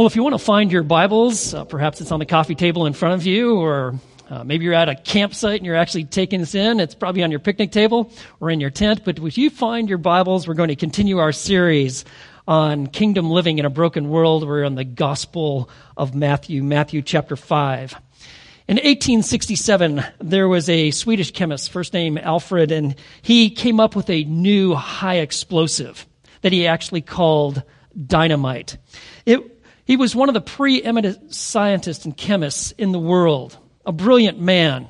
Well, if you want to find your Bibles, uh, perhaps it's on the coffee table in front of you, or uh, maybe you're at a campsite and you're actually taking this in. It's probably on your picnic table or in your tent. But if you find your Bibles, we're going to continue our series on kingdom living in a broken world. We're on the Gospel of Matthew, Matthew chapter 5. In 1867, there was a Swedish chemist, first name Alfred, and he came up with a new high explosive that he actually called dynamite. It he was one of the preeminent scientists and chemists in the world, a brilliant man.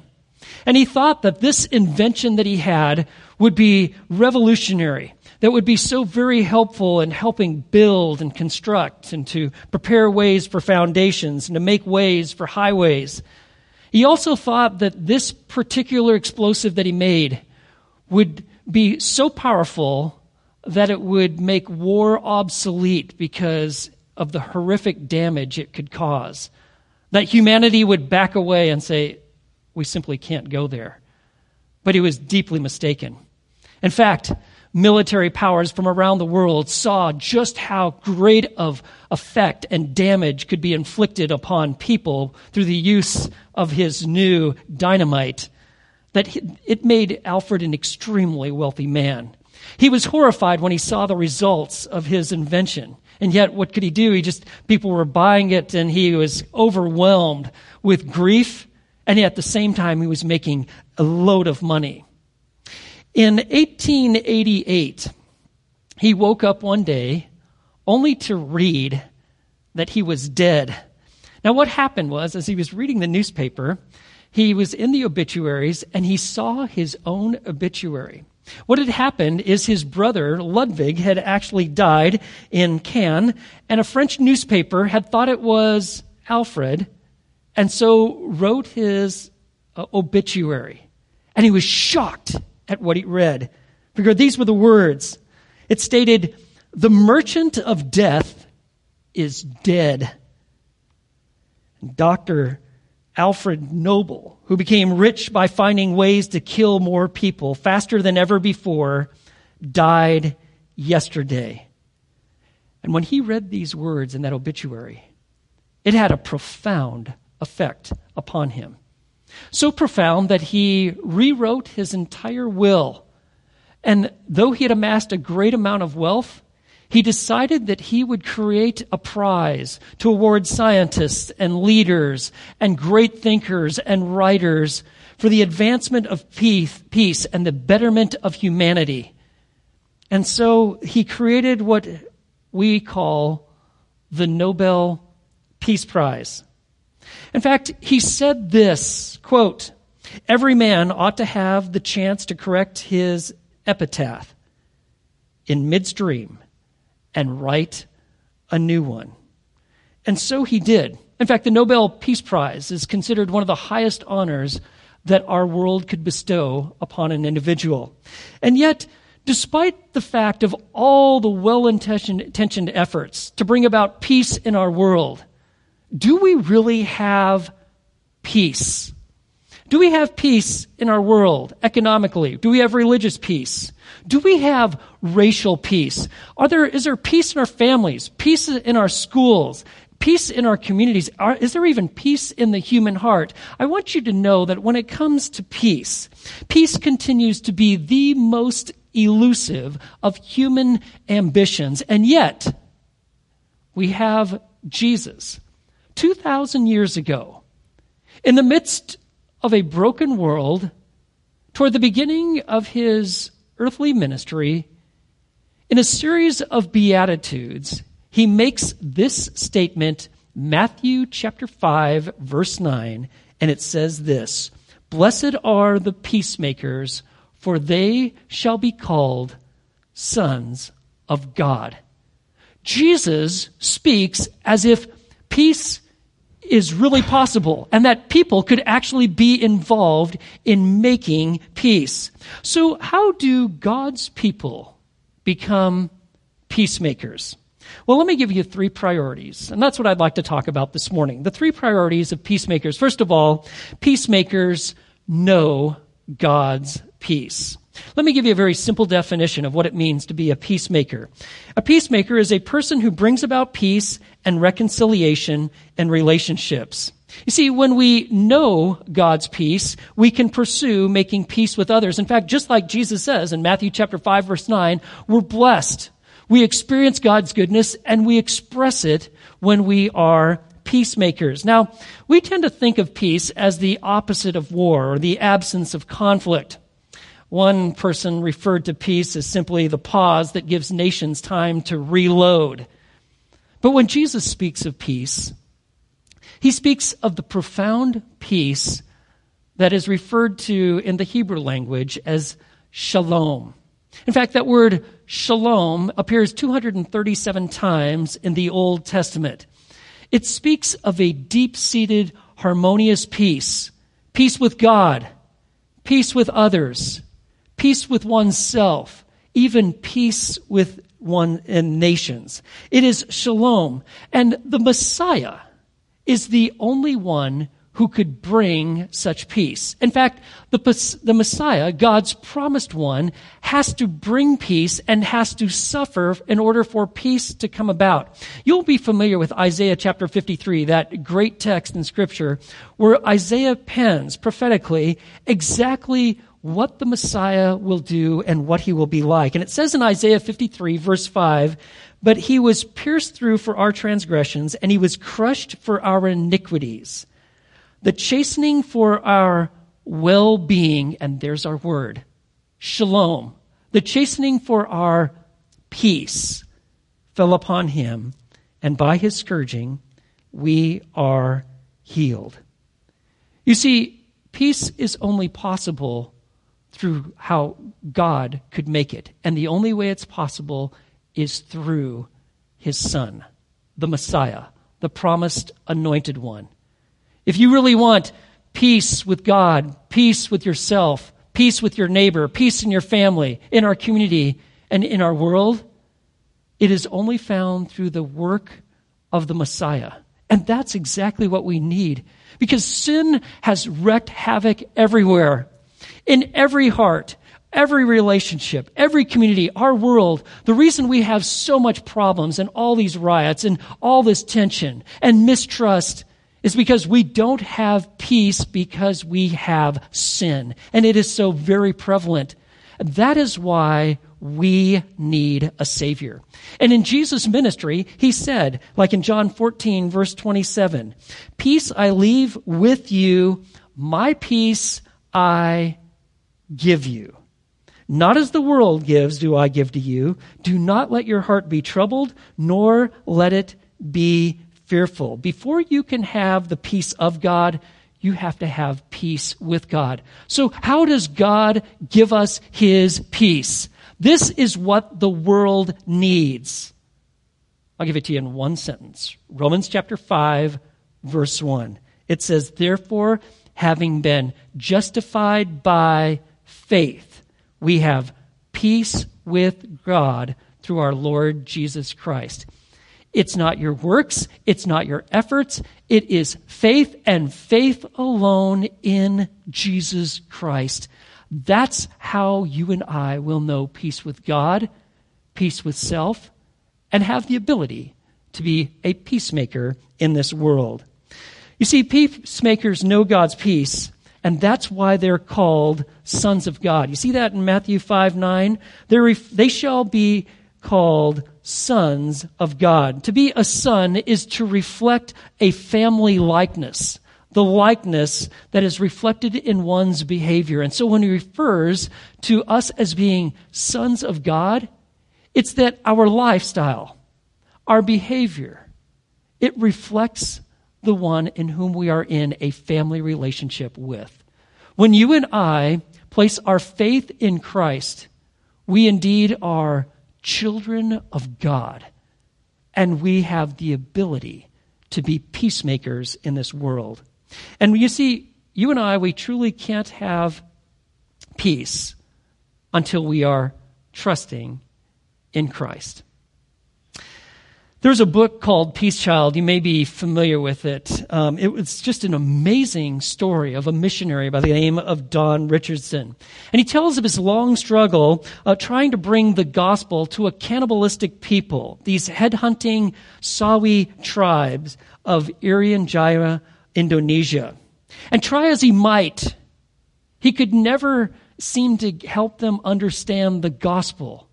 And he thought that this invention that he had would be revolutionary, that would be so very helpful in helping build and construct and to prepare ways for foundations and to make ways for highways. He also thought that this particular explosive that he made would be so powerful that it would make war obsolete because of the horrific damage it could cause. That humanity would back away and say, we simply can't go there. But he was deeply mistaken. In fact, military powers from around the world saw just how great of effect and damage could be inflicted upon people through the use of his new dynamite that it made Alfred an extremely wealthy man. He was horrified when he saw the results of his invention. And yet, what could he do? He just, people were buying it and he was overwhelmed with grief. And yet, at the same time, he was making a load of money. In 1888, he woke up one day only to read that he was dead. Now, what happened was, as he was reading the newspaper, he was in the obituaries and he saw his own obituary. What had happened is his brother, Ludwig, had actually died in Cannes, and a French newspaper had thought it was Alfred, and so wrote his uh, obituary. And he was shocked at what he read. Because these were the words. It stated, The merchant of death is dead. Dr. Alfred Nobel, who became rich by finding ways to kill more people faster than ever before, died yesterday. And when he read these words in that obituary, it had a profound effect upon him. So profound that he rewrote his entire will. And though he had amassed a great amount of wealth, he decided that he would create a prize to award scientists and leaders and great thinkers and writers for the advancement of peace, and the betterment of humanity. And so he created what we call the Nobel Peace Prize. In fact, he said this, quote, every man ought to have the chance to correct his epitaph in midstream and write a new one. And so he did. In fact, the Nobel Peace Prize is considered one of the highest honors that our world could bestow upon an individual. And yet, despite the fact of all the well intentioned efforts to bring about peace in our world, do we really have peace? Do we have peace in our world economically? Do we have religious peace? Do we have racial peace? Are there, is there peace in our families? Peace in our schools? Peace in our communities? Are, is there even peace in the human heart? I want you to know that when it comes to peace, peace continues to be the most elusive of human ambitions. And yet, we have Jesus. 2,000 years ago, in the midst of a broken world toward the beginning of his earthly ministry, in a series of Beatitudes, he makes this statement, Matthew chapter 5, verse 9, and it says this Blessed are the peacemakers, for they shall be called sons of God. Jesus speaks as if peace is really possible and that people could actually be involved in making peace. So, how do God's people become peacemakers? Well, let me give you three priorities, and that's what I'd like to talk about this morning. The three priorities of peacemakers. First of all, peacemakers know God's peace. Let me give you a very simple definition of what it means to be a peacemaker. A peacemaker is a person who brings about peace and reconciliation and relationships. You see, when we know God's peace, we can pursue making peace with others. In fact, just like Jesus says in Matthew chapter 5 verse 9, we're blessed. We experience God's goodness and we express it when we are peacemakers. Now, we tend to think of peace as the opposite of war or the absence of conflict. One person referred to peace as simply the pause that gives nations time to reload. But when Jesus speaks of peace, he speaks of the profound peace that is referred to in the Hebrew language as shalom. In fact, that word shalom appears 237 times in the Old Testament. It speaks of a deep seated, harmonious peace peace with God, peace with others, peace with oneself, even peace with one and nations. It is shalom. And the Messiah is the only one who could bring such peace. In fact, the, the Messiah, God's promised one, has to bring peace and has to suffer in order for peace to come about. You'll be familiar with Isaiah chapter 53, that great text in scripture where Isaiah pens prophetically exactly what the Messiah will do and what he will be like. And it says in Isaiah 53 verse 5, but he was pierced through for our transgressions and he was crushed for our iniquities. The chastening for our well-being, and there's our word, shalom. The chastening for our peace fell upon him, and by his scourging we are healed. You see, peace is only possible through how God could make it. And the only way it's possible is through his son, the Messiah, the promised anointed one. If you really want peace with God, peace with yourself, peace with your neighbor, peace in your family, in our community, and in our world, it is only found through the work of the Messiah. And that's exactly what we need because sin has wreaked havoc everywhere in every heart, every relationship, every community, our world, the reason we have so much problems and all these riots and all this tension and mistrust is because we don't have peace because we have sin. And it is so very prevalent. That is why we need a Savior. And in Jesus' ministry, He said, like in John 14, verse 27, Peace I leave with you, my peace I give you. Not as the world gives, do I give to you. Do not let your heart be troubled, nor let it be fearful. Before you can have the peace of God, you have to have peace with God. So how does God give us his peace? This is what the world needs. I'll give it to you in one sentence. Romans chapter 5, verse 1. It says, Therefore, having been justified by faith, we have peace with God through our Lord Jesus Christ. It's not your works, it's not your efforts, it is faith and faith alone in Jesus Christ. That's how you and I will know peace with God, peace with self, and have the ability to be a peacemaker in this world. You see, peacemakers know God's peace and that's why they're called sons of God. You see that in Matthew 5 9? They're, they shall be called sons of God. To be a son is to reflect a family likeness, the likeness that is reflected in one's behavior. And so when he refers to us as being sons of God, it's that our lifestyle, our behavior, it reflects the one in whom we are in a family relationship with. When you and I place our faith in Christ, we indeed are children of God, and we have the ability to be peacemakers in this world. And you see, you and I, we truly can't have peace until we are trusting in Christ. There's a book called Peace Child. You may be familiar with it. Um, it was just an amazing story of a missionary by the name of Don Richardson. And he tells of his long struggle uh, trying to bring the gospel to a cannibalistic people, these headhunting Sawi tribes of Irian Jaya, Indonesia. And try as he might, he could never seem to help them understand the gospel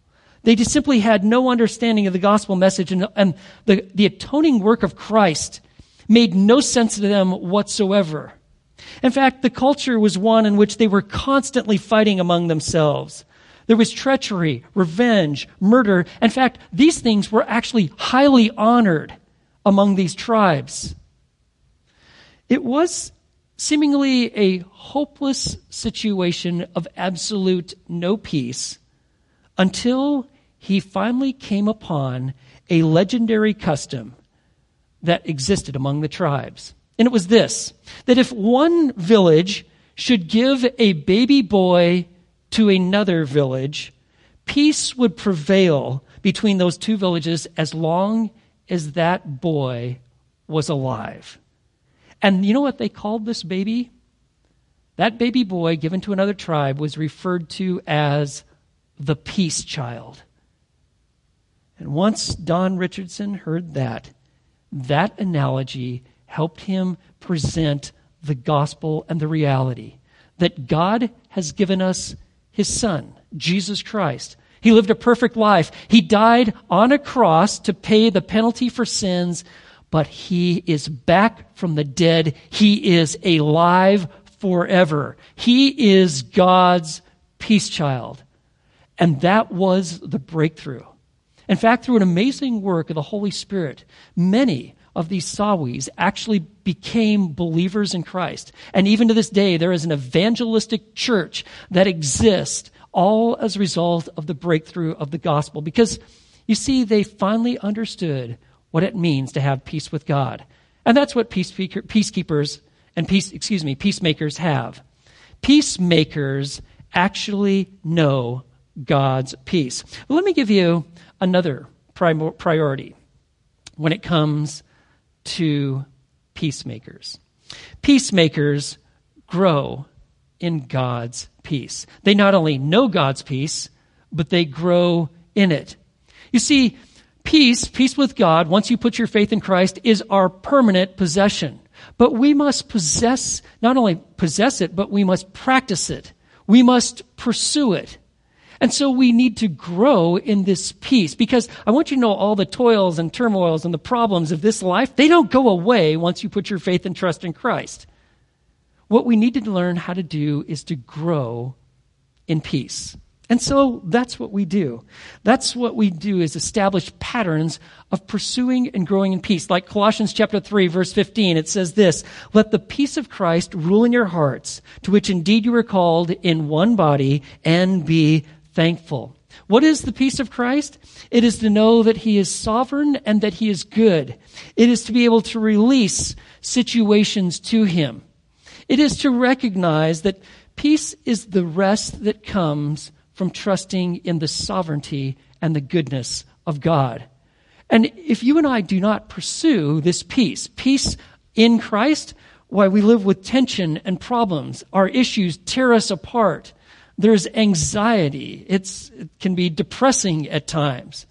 they just simply had no understanding of the gospel message, and, and the, the atoning work of Christ made no sense to them whatsoever. In fact, the culture was one in which they were constantly fighting among themselves. There was treachery, revenge, murder. In fact, these things were actually highly honored among these tribes. It was seemingly a hopeless situation of absolute no peace until he finally came upon a legendary custom that existed among the tribes. And it was this that if one village should give a baby boy to another village, peace would prevail between those two villages as long as that boy was alive. And you know what they called this baby? That baby boy given to another tribe was referred to as the peace child. And once Don Richardson heard that, that analogy helped him present the gospel and the reality that God has given us his son, Jesus Christ. He lived a perfect life. He died on a cross to pay the penalty for sins, but he is back from the dead. He is alive forever. He is God's peace child. And that was the breakthrough. In fact, through an amazing work of the Holy Spirit, many of these Sawis actually became believers in Christ. And even to this day, there is an evangelistic church that exists all as a result of the breakthrough of the gospel. Because you see, they finally understood what it means to have peace with God. And that's what peacekeepers and peace, excuse me, peacemakers have. Peacemakers actually know God's peace. Let me give you another priority when it comes to peacemakers. Peacemakers grow in God's peace. They not only know God's peace, but they grow in it. You see, peace, peace with God, once you put your faith in Christ, is our permanent possession. But we must possess, not only possess it, but we must practice it. We must pursue it. And so we need to grow in this peace because I want you to know all the toils and turmoils and the problems of this life, they don't go away once you put your faith and trust in Christ. What we need to learn how to do is to grow in peace. And so that's what we do. That's what we do is establish patterns of pursuing and growing in peace. Like Colossians chapter 3 verse 15, it says this, let the peace of Christ rule in your hearts, to which indeed you were called in one body and be thankful. What is the peace of Christ? It is to know that He is sovereign and that He is good. It is to be able to release situations to Him. It is to recognize that peace is the rest that comes from trusting in the sovereignty and the goodness of God. And if you and I do not pursue this peace, peace in Christ, why we live with tension and problems, our issues tear us apart. There's anxiety. It's, it can be depressing at times.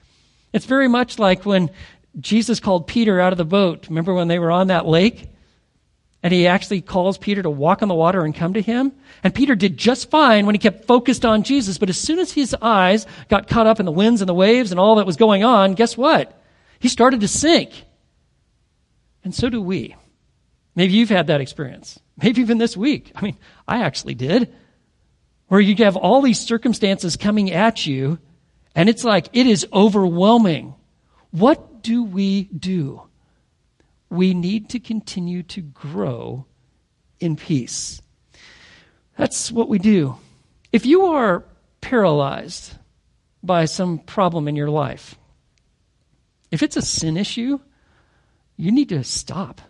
It's very much like when Jesus called Peter out of the boat. Remember when they were on that lake? And he actually calls Peter to walk on the water and come to him. And Peter did just fine when he kept focused on Jesus. But as soon as his eyes got caught up in the winds and the waves and all that was going on, guess what? He started to sink. And so do we. Maybe you've had that experience. Maybe even this week. I mean, I actually did where you have all these circumstances coming at you, and it's like it is overwhelming. What do we do? We need to continue to grow in peace. That's what we do. If you are paralyzed by some problem in your life, if it's a sin issue, you need to stop,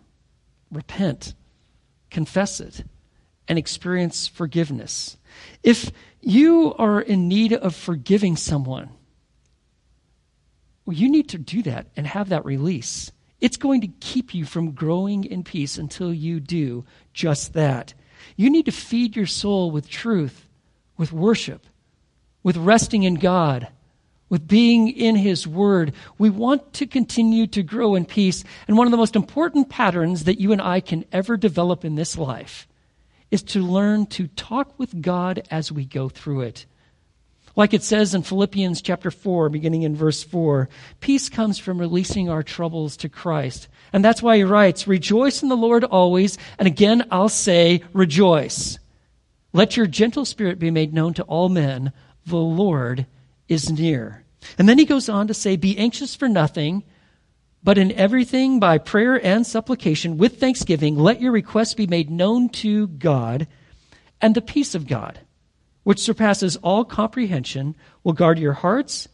repent, confess it, and experience forgiveness. If you are in need of forgiving someone, Well, you need to do that and have that release. It's going to keep you from growing in peace until you do just that. You need to feed your soul with truth, with worship, with resting in God, with being in His Word. We want to continue to grow in peace. And one of the most important patterns that you and I can ever develop in this life is to learn to talk with God as we go through it. Like it says in Philippians chapter 4, beginning in verse 4, peace comes from releasing our troubles to Christ. And that's why he writes, Rejoice in the Lord always. And again, I'll say, Rejoice. Let your gentle spirit be made known to all men. The Lord is near. And then he goes on to say, Be anxious for nothing, but in everything by prayer and supplication with thanksgiving, let your requests be made known to God, and the peace of God which surpasses all comprehension, will guard your hearts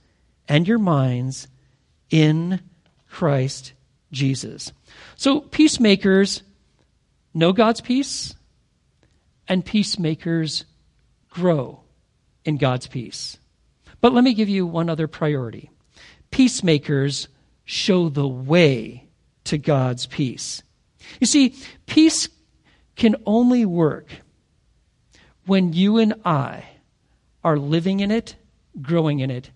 and your minds in Christ Jesus. So, peacemakers know God's peace, and peacemakers grow in God's peace. But let me give you one other priority peacemakers show the way to God's peace. You see, peace can only work when you and I are living in it, growing in it,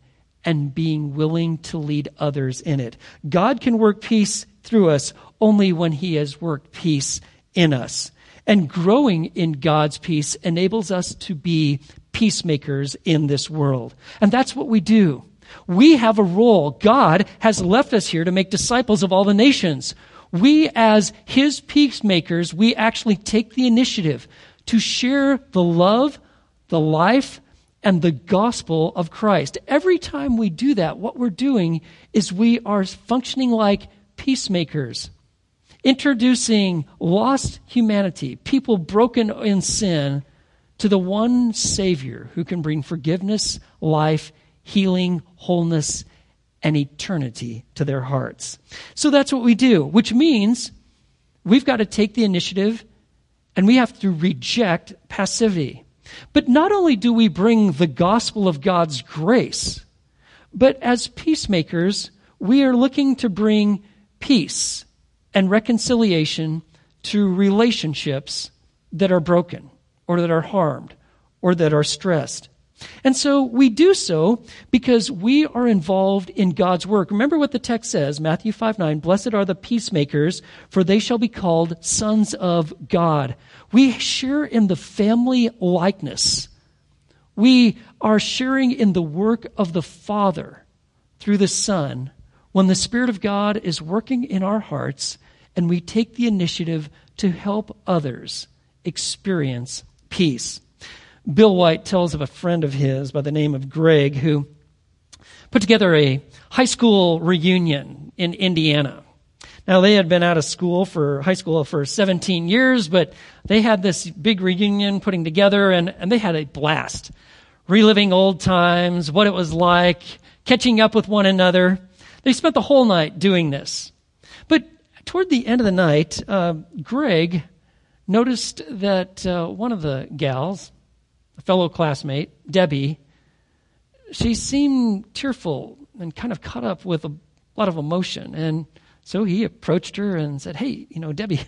and being willing to lead others in it. God can work peace through us only when He has worked peace in us. And growing in God's peace enables us to be peacemakers in this world. And that's what we do. We have a role. God has left us here to make disciples of all the nations. We, as His peacemakers, we actually take the initiative to share the love, the life, and the gospel of Christ. Every time we do that, what we're doing is we are functioning like peacemakers, introducing lost humanity, people broken in sin, to the one Savior who can bring forgiveness, life, healing, wholeness, and eternity to their hearts. So that's what we do, which means we've got to take the initiative and we have to reject passivity. But not only do we bring the gospel of God's grace, but as peacemakers, we are looking to bring peace and reconciliation to relationships that are broken or that are harmed or that are stressed. And so we do so because we are involved in God's work. Remember what the text says, Matthew 5 9, blessed are the peacemakers, for they shall be called sons of God. We share in the family likeness. We are sharing in the work of the Father through the Son when the Spirit of God is working in our hearts and we take the initiative to help others experience peace. Bill White tells of a friend of his by the name of Greg who put together a high school reunion in Indiana. Now, they had been out of school for high school for 17 years, but they had this big reunion putting together, and, and they had a blast. Reliving old times, what it was like, catching up with one another. They spent the whole night doing this. But toward the end of the night, uh, Greg noticed that uh, one of the gals, a fellow classmate, Debbie, she seemed tearful and kind of caught up with a lot of emotion. And so he approached her and said, Hey, you know, Debbie,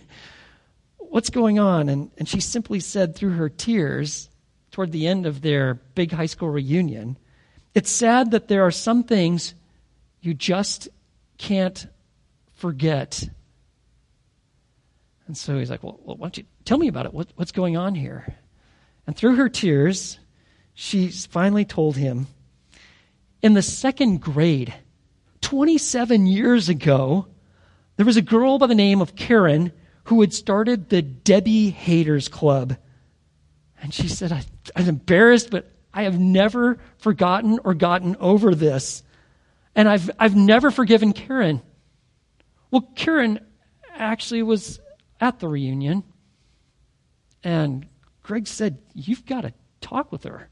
what's going on? And, and she simply said through her tears toward the end of their big high school reunion, It's sad that there are some things you just can't forget. And so he's like, Well, why don't you tell me about it? What, what's going on here? And through her tears, she finally told him, in the second grade, 27 years ago, there was a girl by the name of Karen who had started the Debbie Haters Club. And she said, I, I'm embarrassed, but I have never forgotten or gotten over this. And I've, I've never forgiven Karen. Well, Karen actually was at the reunion. And Greg said, You've got to talk with her.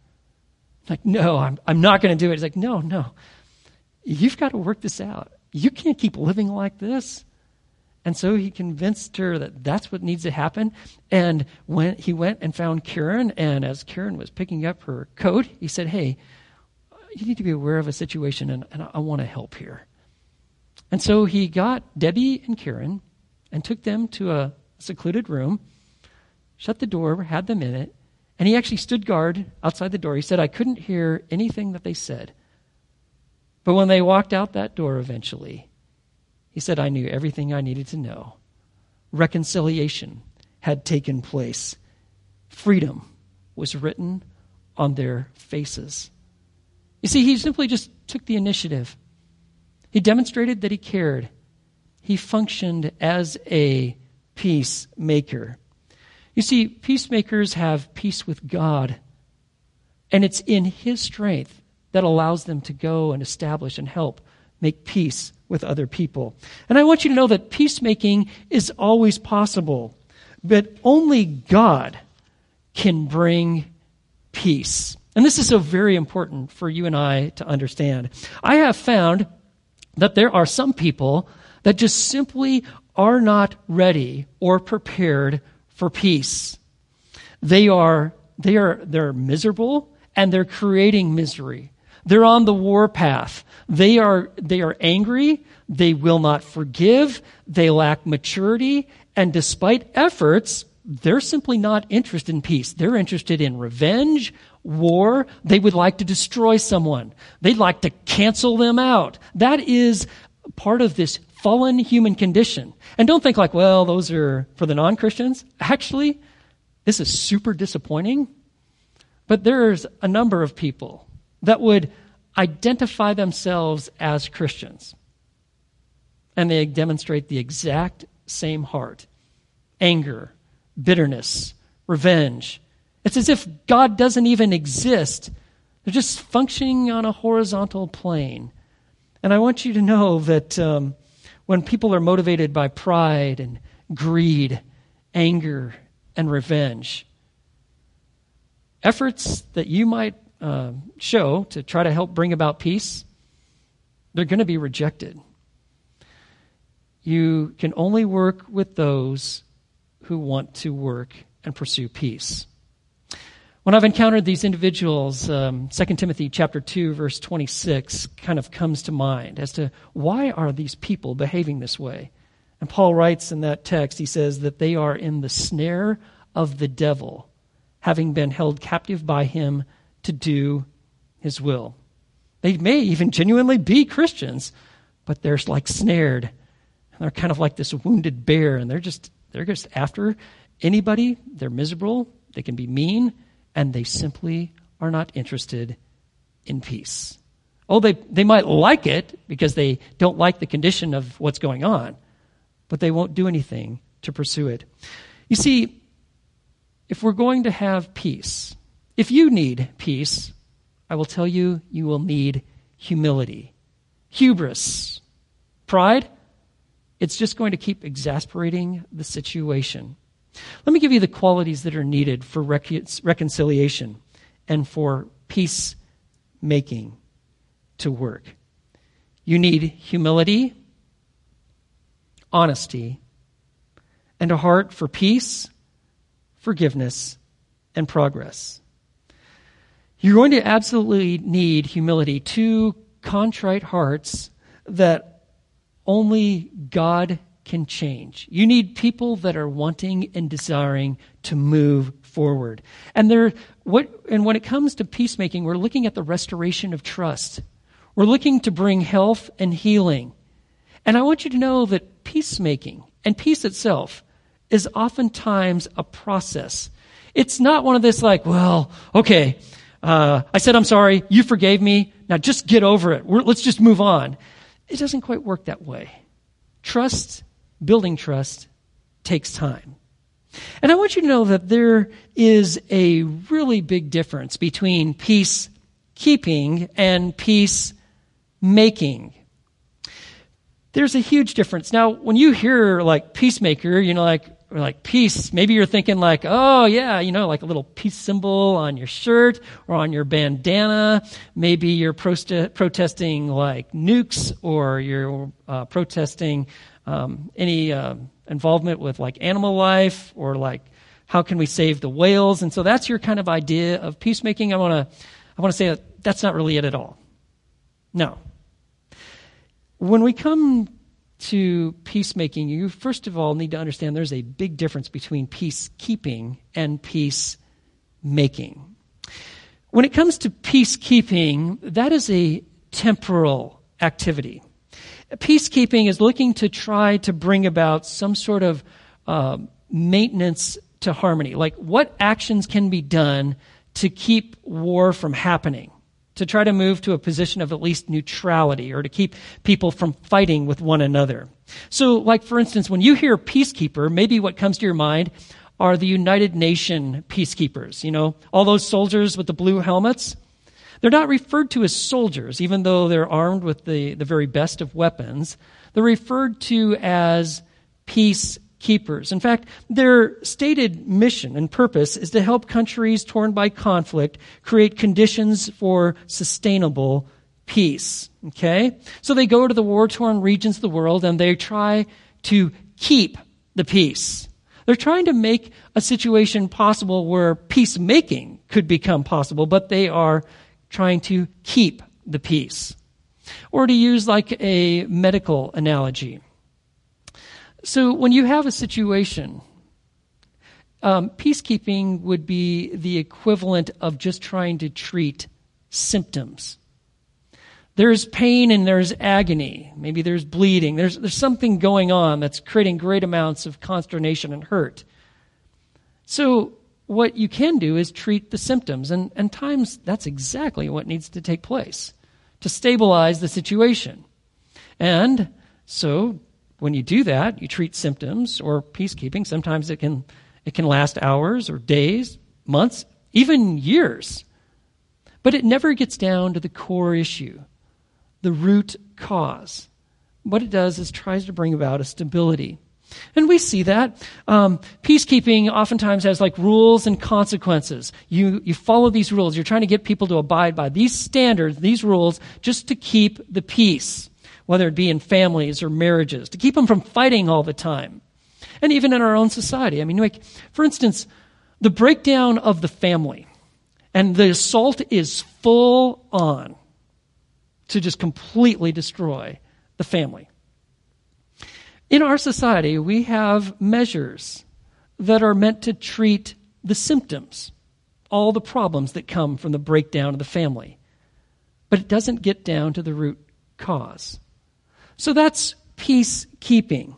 Like, no, I'm, I'm not going to do it. He's like, no, no. You've got to work this out. You can't keep living like this. And so he convinced her that that's what needs to happen. And when he went and found Karen, and as Karen was picking up her coat, he said, Hey, you need to be aware of a situation, and, and I, I want to help here. And so he got Debbie and Karen and took them to a secluded room, shut the door, had them in it, and he actually stood guard outside the door. He said, I couldn't hear anything that they said. But when they walked out that door eventually, he said, I knew everything I needed to know. Reconciliation had taken place, freedom was written on their faces. You see, he simply just took the initiative. He demonstrated that he cared. He functioned as a peacemaker. You see, peacemakers have peace with God, and it's in His strength that allows them to go and establish and help make peace with other people. And I want you to know that peacemaking is always possible, but only God can bring peace. And this is so very important for you and I to understand. I have found that there are some people that just simply are not ready or prepared for peace. They are, they are, they're miserable and they're creating misery. They're on the war path. They are, they are angry. They will not forgive. They lack maturity. And despite efforts, they're simply not interested in peace. They're interested in revenge, war. They would like to destroy someone. They'd like to cancel them out. That is part of this fallen human condition. And don't think like, well, those are for the non Christians. Actually, this is super disappointing. But there's a number of people that would identify themselves as Christians. And they demonstrate the exact same heart anger, bitterness, revenge. It's as if God doesn't even exist. They're just functioning on a horizontal plane. And I want you to know that um, when people are motivated by pride and greed, anger, and revenge. Efforts that you might uh, show to try to help bring about peace, they're going to be rejected. You can only work with those who want to work and pursue peace. When I've encountered these individuals, um, 2 Timothy chapter 2 verse 26 kind of comes to mind as to why are these people behaving this way? And Paul writes in that text, he says that they are in the snare of the devil, having been held captive by him to do his will. They may even genuinely be Christians, but they're like snared. And they're kind of like this wounded bear, and they're just they're just after anybody. They're miserable. They can be mean and they simply are not interested in peace. Oh, they, they might like it because they don't like the condition of what's going on, but they won't do anything to pursue it. You see, if we're going to have peace, if you need peace, I will tell you, you will need humility. Hubris, pride, it's just going to keep exasperating the situation. Let me give you the qualities that are needed for reconciliation and for peacemaking to work. You need humility, honesty, and a heart for peace, forgiveness, and progress. You're going to absolutely need humility, two contrite hearts that only God can change. You need people that are wanting and desiring to move forward. And there what and when it comes to peacemaking, we're looking at the restoration of trust. We're looking to bring health and healing. And I want you to know that peacemaking and peace itself is oftentimes a process. It's not one of this like, well, okay, uh, I said I'm sorry, you forgave me, now just get over it. We're, let's just move on. It doesn't quite work that way. Trust building trust takes time. And I want you to know that there is a really big difference between peace keeping and peace making. There's a huge difference. Now, when you hear like peacemaker, you know, like, like peace, maybe you're thinking like, oh yeah, you know, like a little peace symbol on your shirt or on your bandana. Maybe you're proste- protesting like nukes or you're uh, protesting um, any uh, involvement with like animal life or like how can we save the whales and so that's your kind of idea of peacemaking i want to i want to say that that's not really it at all no when we come to peacemaking, you first of all need to understand there's a big difference between peacekeeping and peacemaking. When it comes to peacekeeping, that is a temporal activity. Peacekeeping is looking to try to bring about some sort of uh, maintenance to harmony. Like, what actions can be done to keep war from happening? To try to move to a position of at least neutrality or to keep people from fighting with one another. So, like, for instance, when you hear peacekeeper, maybe what comes to your mind are the United Nation peacekeepers. You know, all those soldiers with the blue helmets. They're not referred to as soldiers, even though they're armed with the, the very best of weapons. They're referred to as peacekeepers. In fact, their stated mission and purpose is to help countries torn by conflict create conditions for sustainable peace. Okay? So they go to the war torn regions of the world and they try to keep the peace. They're trying to make a situation possible where peacemaking could become possible, but they are trying to keep the peace. Or to use like a medical analogy. So when you have a situation, um, peacekeeping would be the equivalent of just trying to treat symptoms. There's pain and there's agony. Maybe there's bleeding. There's, there's something going on that's creating great amounts of consternation and hurt. So what you can do is treat the symptoms. And, and times that's exactly what needs to take place to stabilize the situation. And so when you do that, you treat symptoms or peacekeeping. Sometimes it can, it can last hours or days, months, even years. But it never gets down to the core issue, the root cause. What it does is tries to bring about a stability. And we see that. Um, peacekeeping oftentimes has like rules and consequences. You, you follow these rules. You're trying to get people to abide by these standards, these rules, just to keep the peace, whether it be in families or marriages, to keep them from fighting all the time. And even in our own society. I mean, like, for instance, the breakdown of the family and the assault is full on to just completely destroy the family. In our society, we have measures that are meant to treat the symptoms, all the problems that come from the breakdown of the family. But it doesn't get down to the root cause. So that's peacekeeping.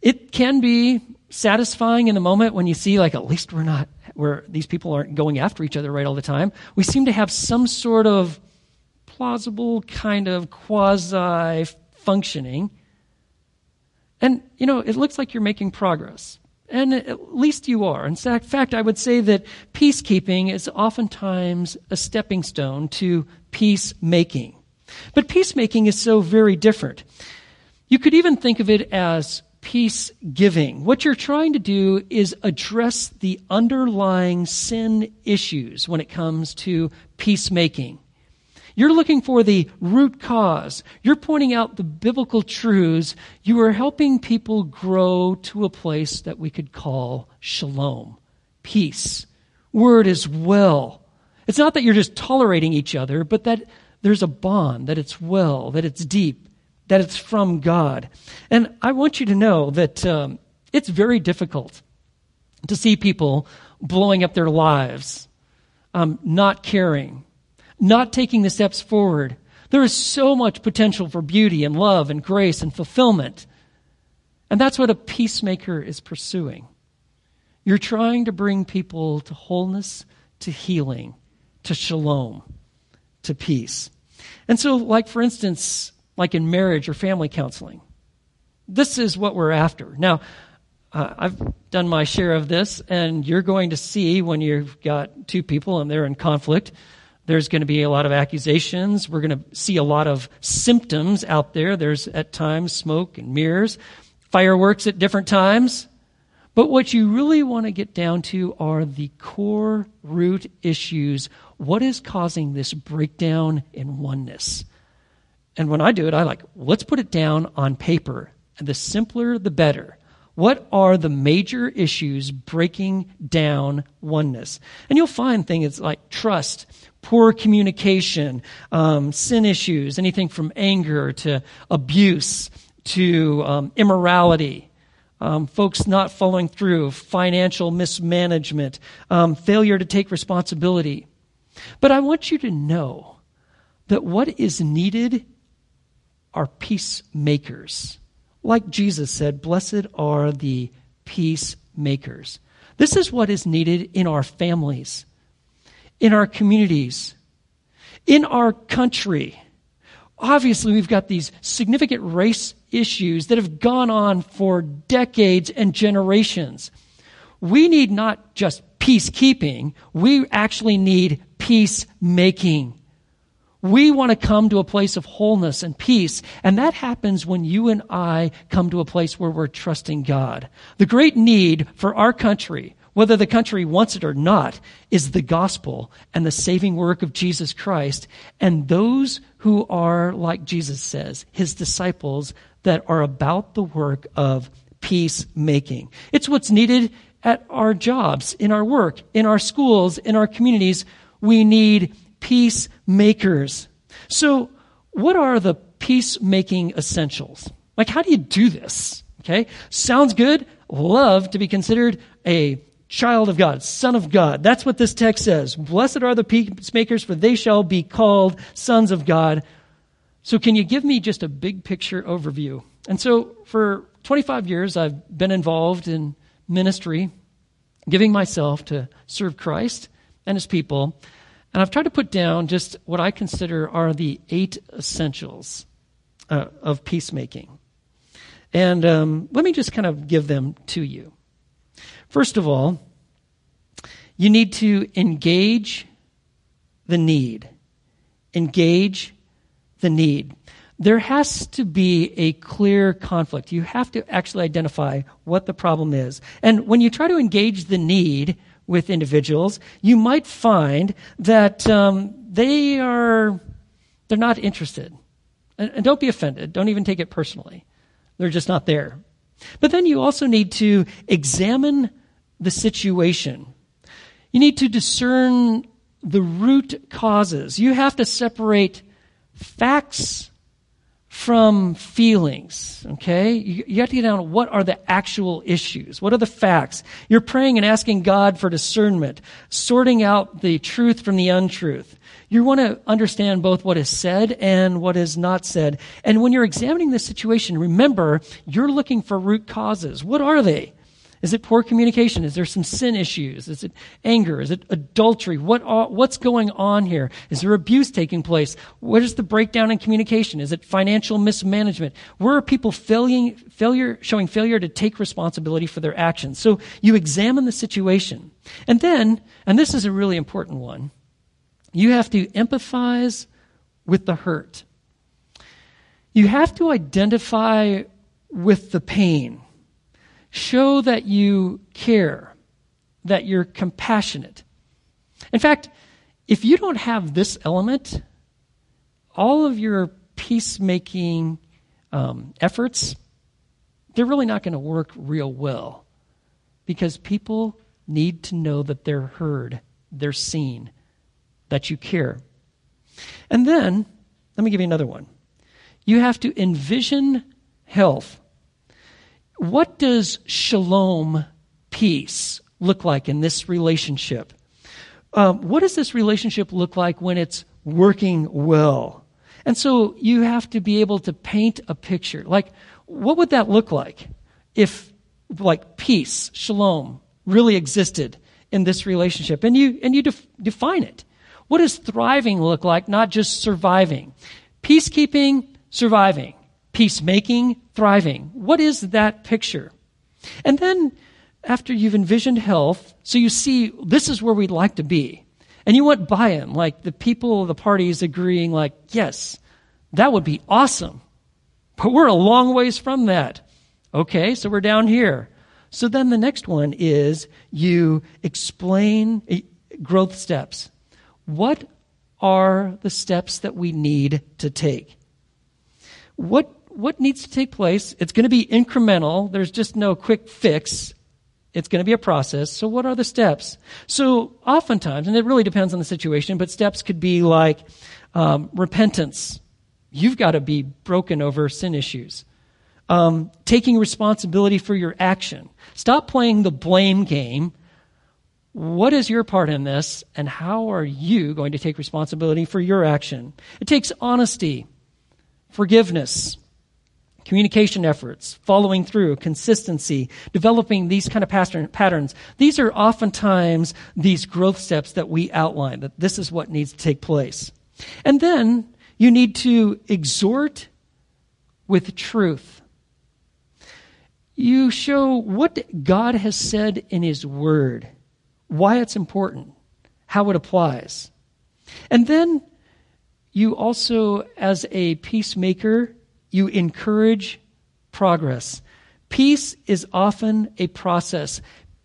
It can be satisfying in the moment when you see, like, at least we're not, where these people aren't going after each other right all the time. We seem to have some sort of plausible kind of quasi functioning and, you know, it looks like you're making progress. And at least you are. In fact, I would say that peacekeeping is oftentimes a stepping stone to peacemaking. But peacemaking is so very different. You could even think of it as peace giving. What you're trying to do is address the underlying sin issues when it comes to peacemaking. You're looking for the root cause. You're pointing out the biblical truths. You are helping people grow to a place that we could call shalom, peace. Word is well. It's not that you're just tolerating each other, but that there's a bond, that it's well, that it's deep, that it's from God. And I want you to know that um, it's very difficult to see people blowing up their lives, um, not caring, not taking the steps forward. There is so much potential for beauty and love and grace and fulfillment. And that's what a peacemaker is pursuing. You're trying to bring people to wholeness, to healing, to shalom, to peace. And so, like for instance, like in marriage or family counseling, this is what we're after. Now, uh, I've done my share of this, and you're going to see when you've got two people and they're in conflict there's going to be a lot of accusations. We're going to see a lot of symptoms out there. There's at times smoke and mirrors, fireworks at different times. But what you really want to get down to are the core root issues. What is causing this breakdown in oneness? And when I do it, I like, let's put it down on paper. And the simpler, the better. What are the major issues breaking down oneness? And you'll find things like trust, poor communication, um, sin issues, anything from anger to abuse to um, immorality, um, folks not following through, financial mismanagement, um, failure to take responsibility. But I want you to know that what is needed are peacemakers. Like Jesus said, blessed are the peacemakers. This is what is needed in our families, in our communities, in our country. Obviously, we've got these significant race issues that have gone on for decades and generations. We need not just peacekeeping, we actually need peacemaking. We want to come to a place of wholeness and peace, and that happens when you and I come to a place where we're trusting God. The great need for our country, whether the country wants it or not, is the gospel and the saving work of Jesus Christ and those who are, like Jesus says, his disciples that are about the work of peacemaking. It's what's needed at our jobs, in our work, in our schools, in our communities. We need peacemakers. So, what are the peacemaking essentials? Like, how do you do this? Okay, sounds good. Love to be considered a child of God, son of God. That's what this text says. Blessed are the peacemakers, for they shall be called sons of God. So, can you give me just a big picture overview? And so, for 25 years, I've been involved in ministry, giving myself to serve Christ and his people. And I've tried to put down just what I consider are the eight essentials uh, of peacemaking. And um, let me just kind of give them to you. First of all, you need to engage the need. Engage the need. There has to be a clear conflict. You have to actually identify what the problem is. And when you try to engage the need, with individuals, you might find that um, they are they're not interested. And, and don't be offended. Don't even take it personally. They're just not there. But then you also need to examine the situation. You need to discern the root causes. You have to separate facts from feelings, okay? You, you have to get down to what are the actual issues? What are the facts? You're praying and asking God for discernment, sorting out the truth from the untruth. You want to understand both what is said and what is not said. And when you're examining the situation, remember, you're looking for root causes. What are they? Is it poor communication? Is there some sin issues? Is it anger? Is it adultery? What what's going on here? Is there abuse taking place? What is the breakdown in communication? Is it financial mismanagement? Where are people failing, failure, showing failure to take responsibility for their actions? So you examine the situation. And then, and this is a really important one, you have to empathize with the hurt. You have to identify with the pain. Show that you care, that you're compassionate. In fact, if you don't have this element, all of your peacemaking um, efforts, they're really not going to work real well because people need to know that they're heard, they're seen, that you care. And then, let me give you another one. You have to envision health what does shalom, peace, look like in this relationship? Um, what does this relationship look like when it's working well? And so you have to be able to paint a picture. Like, what would that look like if, like, peace, shalom, really existed in this relationship? And you, and you def- define it. What does thriving look like, not just surviving? Peacekeeping, surviving peacemaking, thriving. What is that picture? And then, after you've envisioned health, so you see this is where we'd like to be. And you want buy in, like the people, of the parties agreeing, like, yes, that would be awesome. But we're a long ways from that. Okay, so we're down here. So then the next one is you explain eh, growth steps. What are the steps that we need to take? What what needs to take place? It's going to be incremental. There's just no quick fix. It's going to be a process. So, what are the steps? So, oftentimes, and it really depends on the situation, but steps could be like um, repentance. You've got to be broken over sin issues. Um, taking responsibility for your action. Stop playing the blame game. What is your part in this, and how are you going to take responsibility for your action? It takes honesty, forgiveness, communication efforts, following through, consistency, developing these kind of pattern, patterns. These are oftentimes these growth steps that we outline, that this is what needs to take place. And then you need to exhort with truth. You show what God has said in His Word, why it's important, how it applies. And then you also, as a peacemaker, you encourage progress. Peace is often a process.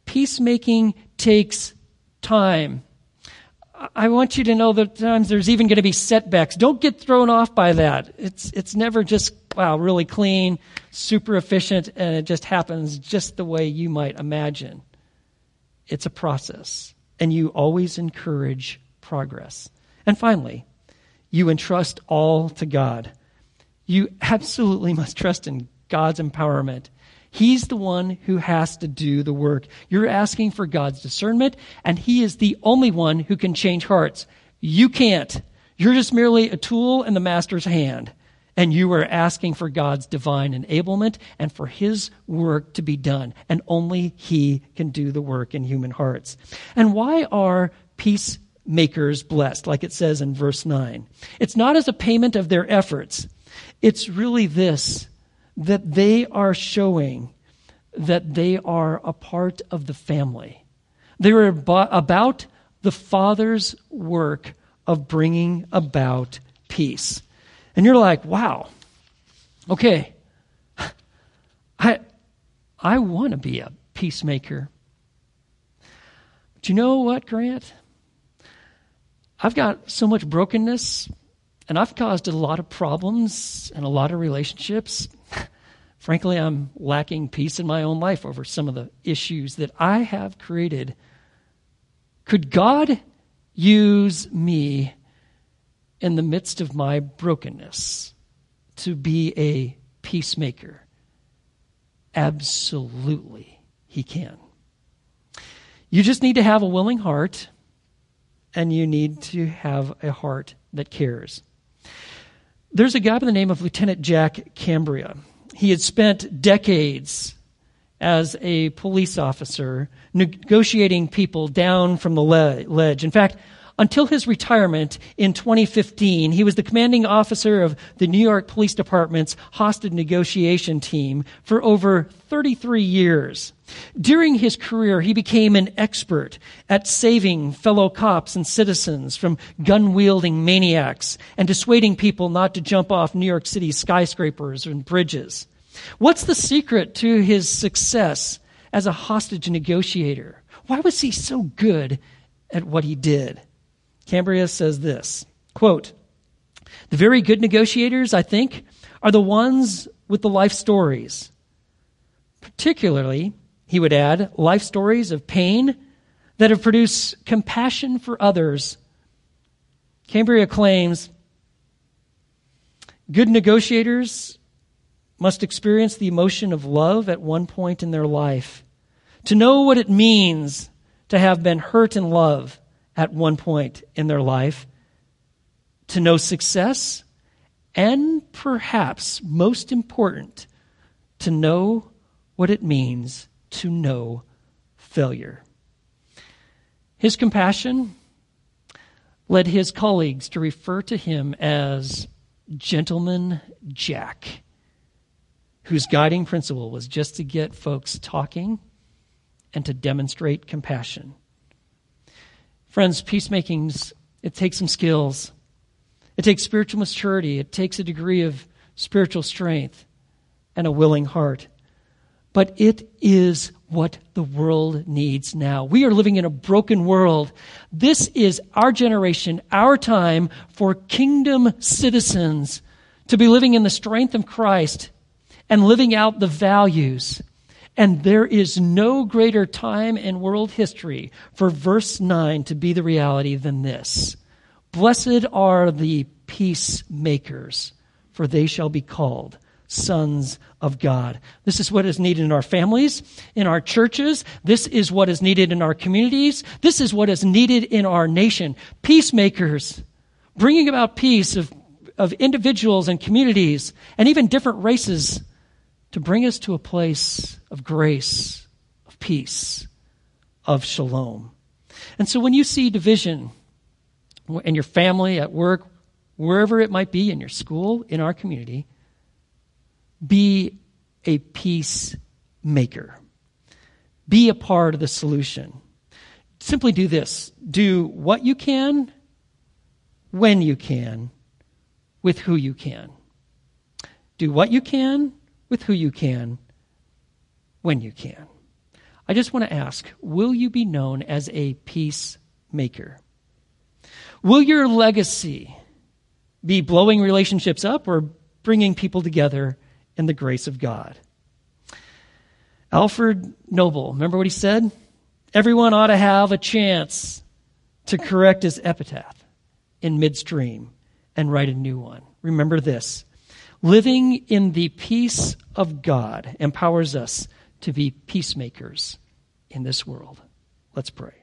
Peacemaking takes time. I want you to know that times there's even going to be setbacks. Don't get thrown off by that. It's, it's never just, wow, really clean, super efficient, and it just happens just the way you might imagine. It's a process, and you always encourage progress. And finally, you entrust all to God. You absolutely must trust in God's empowerment. He's the one who has to do the work. You're asking for God's discernment, and He is the only one who can change hearts. You can't. You're just merely a tool in the Master's hand. And you are asking for God's divine enablement and for His work to be done. And only He can do the work in human hearts. And why are peacemakers blessed, like it says in verse 9? It's not as a payment of their efforts. It's really this that they are showing that they are a part of the family. They're about the Father's work of bringing about peace. And you're like, wow, okay, I, I want to be a peacemaker. But you know what, Grant? I've got so much brokenness and I've caused a lot of problems and a lot of relationships. Frankly, I'm lacking peace in my own life over some of the issues that I have created. Could God use me in the midst of my brokenness to be a peacemaker? Absolutely, He can. You just need to have a willing heart, and you need to have a heart that cares. There's a guy by the name of Lieutenant Jack Cambria. He had spent decades as a police officer negotiating people down from the ledge. In fact, until his retirement in 2015, he was the commanding officer of the New York Police Department's hostage negotiation team for over 33 years. During his career, he became an expert at saving fellow cops and citizens from gun wielding maniacs and dissuading people not to jump off New York City skyscrapers and bridges. What's the secret to his success as a hostage negotiator? Why was he so good at what he did? Cambria says this quote, The very good negotiators, I think, are the ones with the life stories. Particularly, he would add, life stories of pain that have produced compassion for others. Cambria claims good negotiators must experience the emotion of love at one point in their life. To know what it means to have been hurt in love at one point in their life to know success, and perhaps most important, to know what it means to know failure. His compassion led his colleagues to refer to him as Gentleman Jack, whose guiding principle was just to get folks talking and to demonstrate compassion. Friends, peacemakings, it takes some skills. It takes spiritual maturity. It takes a degree of spiritual strength and a willing heart. But it is what the world needs now. We are living in a broken world. This is our generation, our time for kingdom citizens to be living in the strength of Christ and living out the values and there is no greater time in world history for verse 9 to be the reality than this. Blessed are the peacemakers, for they shall be called sons of God. This is what is needed in our families, in our churches. This is what is needed in our communities. This is what is needed in our nation. Peacemakers, bringing about peace of, of individuals and communities and even different races to bring us to a place of grace, of peace, of shalom. And so when you see division in your family, at work, wherever it might be, in your school, in our community, be a peacemaker. Be a part of the solution. Simply do this do what you can, when you can, with who you can. Do what you can, with who you can, when you can. I just want to ask will you be known as a peacemaker? Will your legacy be blowing relationships up or bringing people together in the grace of God? Alfred Nobel, remember what he said? Everyone ought to have a chance to correct his epitaph in midstream and write a new one. Remember this living in the peace of God empowers us to be peacemakers in this world. Let's pray.